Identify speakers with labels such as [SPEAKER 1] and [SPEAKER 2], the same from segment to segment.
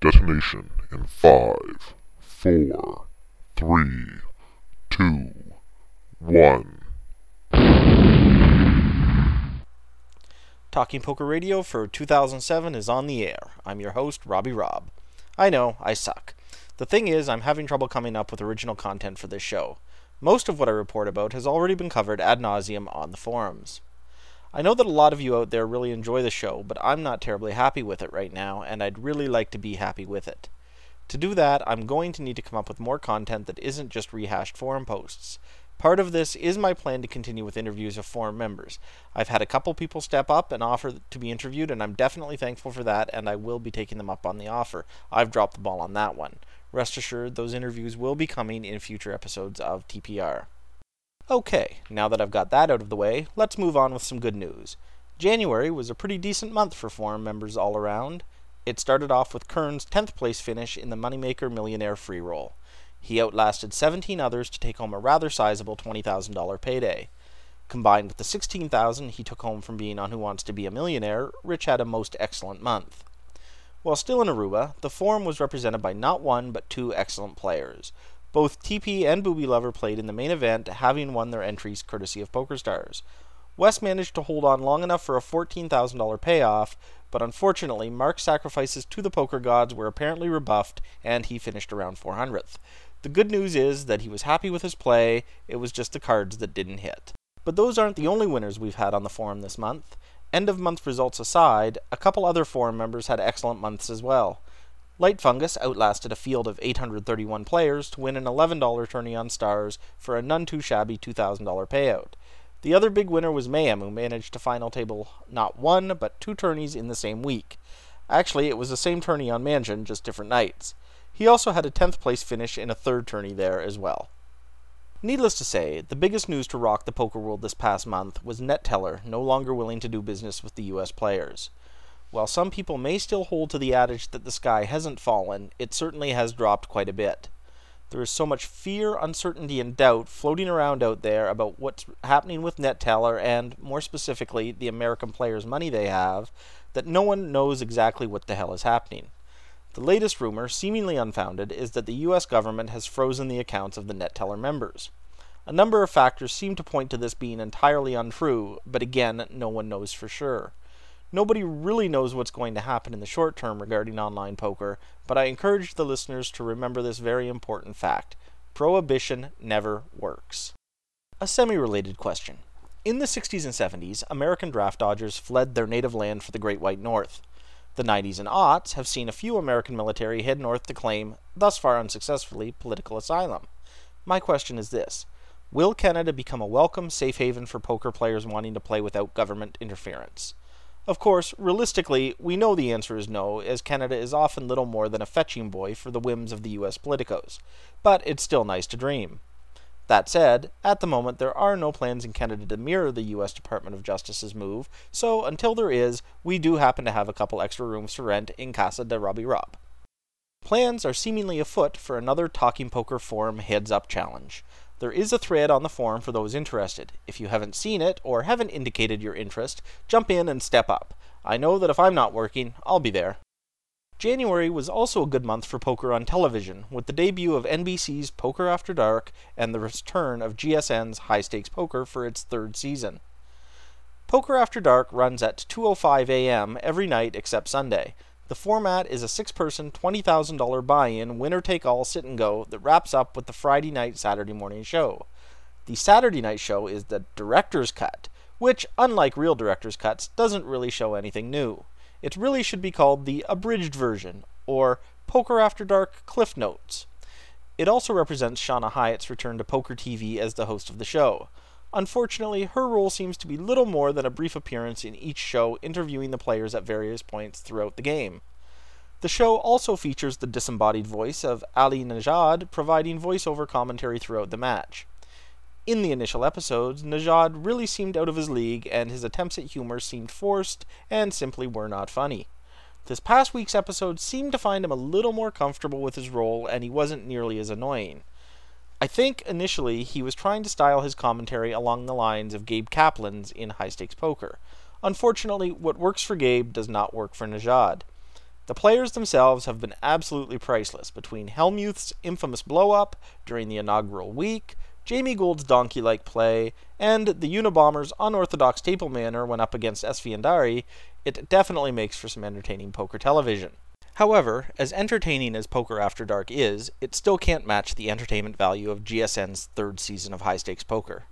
[SPEAKER 1] Detonation in five, four, three, two, one.
[SPEAKER 2] Talking Poker Radio for 2007 is on the air. I'm your host, Robbie Robb. I know, I suck. The thing is, I'm having trouble coming up with original content for this show. Most of what I report about has already been covered ad nauseum on the forums. I know that a lot of you out there really enjoy the show, but I'm not terribly happy with it right now, and I'd really like to be happy with it. To do that, I'm going to need to come up with more content that isn't just rehashed forum posts. Part of this is my plan to continue with interviews of forum members. I've had a couple people step up and offer to be interviewed, and I'm definitely thankful for that, and I will be taking them up on the offer. I've dropped the ball on that one. Rest assured, those interviews will be coming in future episodes of TPR. Okay, now that I've got that out of the way, let's move on with some good news. January was a pretty decent month for forum members all around. It started off with Kern's 10th place finish in the Moneymaker Millionaire Free Roll. He outlasted 17 others to take home a rather sizable $20,000 payday. Combined with the 16,000 he took home from being on Who Wants to Be a Millionaire, Rich had a most excellent month. While still in Aruba, the forum was represented by not one but two excellent players. Both TP and Booby Lover played in the main event, having won their entries courtesy of PokerStars. Wes managed to hold on long enough for a $14,000 payoff, but unfortunately, Mark's sacrifices to the poker gods were apparently rebuffed, and he finished around 400th. The good news is that he was happy with his play, it was just the cards that didn't hit. But those aren't the only winners we've had on the forum this month. End of month results aside, a couple other forum members had excellent months as well. Light Fungus outlasted a field of 831 players to win an $11 tourney on Stars for a none too shabby $2,000 payout. The other big winner was Mayhem, who managed to final table not one, but two tourneys in the same week. Actually, it was the same tourney on Mansion, just different nights. He also had a 10th place finish in a third tourney there as well. Needless to say, the biggest news to rock the poker world this past month was Neteller no longer willing to do business with the US players. While some people may still hold to the adage that the sky hasn't fallen, it certainly has dropped quite a bit. There is so much fear, uncertainty, and doubt floating around out there about what's happening with Neteller and, more specifically, the American players' money they have, that no one knows exactly what the hell is happening. The latest rumor, seemingly unfounded, is that the US government has frozen the accounts of the Neteller members. A number of factors seem to point to this being entirely untrue, but again, no one knows for sure. Nobody really knows what's going to happen in the short term regarding online poker, but I encourage the listeners to remember this very important fact prohibition never works. A semi related question. In the 60s and 70s, American draft dodgers fled their native land for the Great White North. The 90s and aughts have seen a few American military head north to claim, thus far unsuccessfully, political asylum. My question is this Will Canada become a welcome safe haven for poker players wanting to play without government interference? Of course, realistically, we know the answer is no, as Canada is often little more than a fetching boy for the whims of the US politicos. But it's still nice to dream. That said, at the moment there are no plans in Canada to mirror the US Department of Justice's move, so until there is, we do happen to have a couple extra rooms to rent in Casa de Robbie Rob. Plans are seemingly afoot for another Talking Poker Forum Heads Up Challenge. There is a thread on the forum for those interested. If you haven't seen it or haven't indicated your interest, jump in and step up. I know that if I'm not working, I'll be there. January was also a good month for poker on television, with the debut of NBC's Poker After Dark and the return of GSN's High Stakes Poker for its third season. Poker After Dark runs at 2:05 a.m. every night except Sunday. The format is a six-person, $20,000 buy-in, winner-take-all sit-and-go that wraps up with the Friday night Saturday morning show. The Saturday night show is the director's cut, which, unlike real director's cuts, doesn't really show anything new. It really should be called the abridged version, or Poker After Dark Cliff Notes. It also represents Shana Hiatt's return to Poker TV as the host of the show. Unfortunately, her role seems to be little more than a brief appearance in each show, interviewing the players at various points throughout the game. The show also features the disembodied voice of Ali Nejad providing voiceover commentary throughout the match. In the initial episodes, Nejad really seemed out of his league, and his attempts at humor seemed forced and simply were not funny. This past week's episode seemed to find him a little more comfortable with his role, and he wasn't nearly as annoying. I think initially he was trying to style his commentary along the lines of Gabe Kaplan's in High Stakes Poker. Unfortunately, what works for Gabe does not work for Nejad. The players themselves have been absolutely priceless between Hellmuth's infamous blow up during the inaugural week, Jamie Gold's donkey like play, and the Unabomber's unorthodox table manner when up against Esfandiari, it definitely makes for some entertaining poker television. However, as entertaining as Poker After Dark is, it still can't match the entertainment value of GSN's third season of high stakes poker.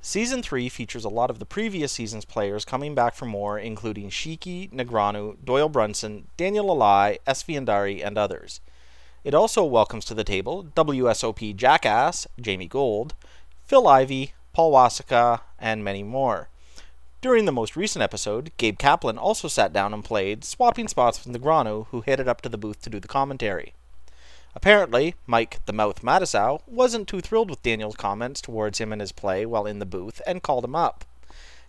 [SPEAKER 2] Season 3 features a lot of the previous season's players coming back for more, including Shiki, Negreanu, Doyle Brunson, Daniel Alaei, Esfandiari, and others. It also welcomes to the table WSOP Jackass, Jamie Gold, Phil Ivey, Paul Wasicka, and many more. During the most recent episode, Gabe Kaplan also sat down and played, swapping spots with Negreanu, who headed up to the booth to do the commentary. Apparently, Mike the Mouth Matusow wasn't too thrilled with Daniel's comments towards him and his play while in the booth and called him up.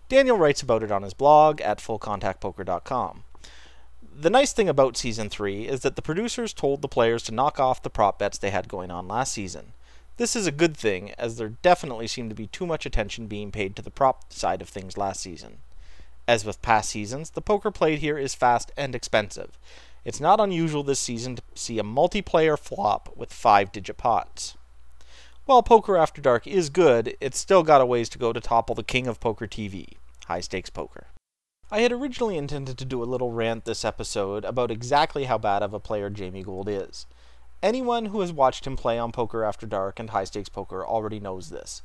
[SPEAKER 2] Daniel writes about it on his blog at fullcontactpoker.com. The nice thing about season 3 is that the producers told the players to knock off the prop bets they had going on last season. This is a good thing, as there definitely seemed to be too much attention being paid to the prop side of things last season. As with past seasons, the poker played here is fast and expensive, it's not unusual this season to see a multiplayer flop with five digit pots. While Poker After Dark is good, it's still got a ways to go to topple the king of poker TV, high stakes poker. I had originally intended to do a little rant this episode about exactly how bad of a player Jamie Gold is. Anyone who has watched him play on Poker After Dark and high stakes poker already knows this.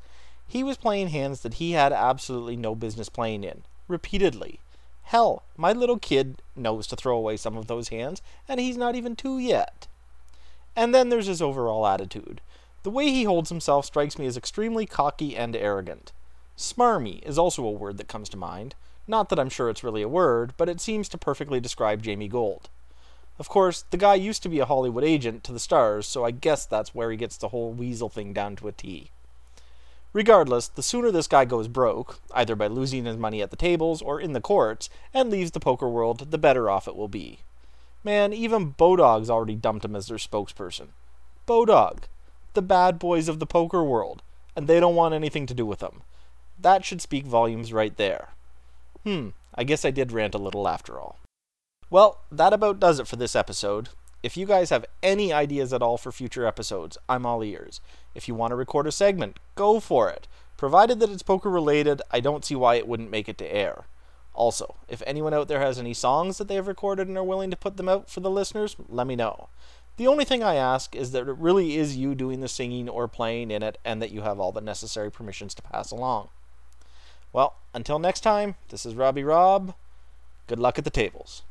[SPEAKER 2] He was playing hands that he had absolutely no business playing in, repeatedly. Hell, my little kid knows to throw away some of those hands, and he's not even two yet. And then there's his overall attitude. The way he holds himself strikes me as extremely cocky and arrogant. Smarmy is also a word that comes to mind. Not that I'm sure it's really a word, but it seems to perfectly describe Jamie Gold. Of course, the guy used to be a Hollywood agent to the stars, so I guess that's where he gets the whole weasel thing down to a T. Regardless, the sooner this guy goes broke, either by losing his money at the tables or in the courts, and leaves the poker world, the better off it will be. Man, even Bodog's already dumped him as their spokesperson. Bodog, the bad boys of the poker world, and they don't want anything to do with them. That should speak volumes right there. Hmm, I guess I did rant a little after all. Well, that about does it for this episode. If you guys have any ideas at all for future episodes, I'm all ears. If you want to record a segment, go for it. Provided that it's poker related, I don't see why it wouldn't make it to air. Also, if anyone out there has any songs that they have recorded and are willing to put them out for the listeners, let me know. The only thing I ask is that it really is you doing the singing or playing in it and that you have all the necessary permissions to pass along. Well, until next time, this is Robbie Rob. Good luck at the tables.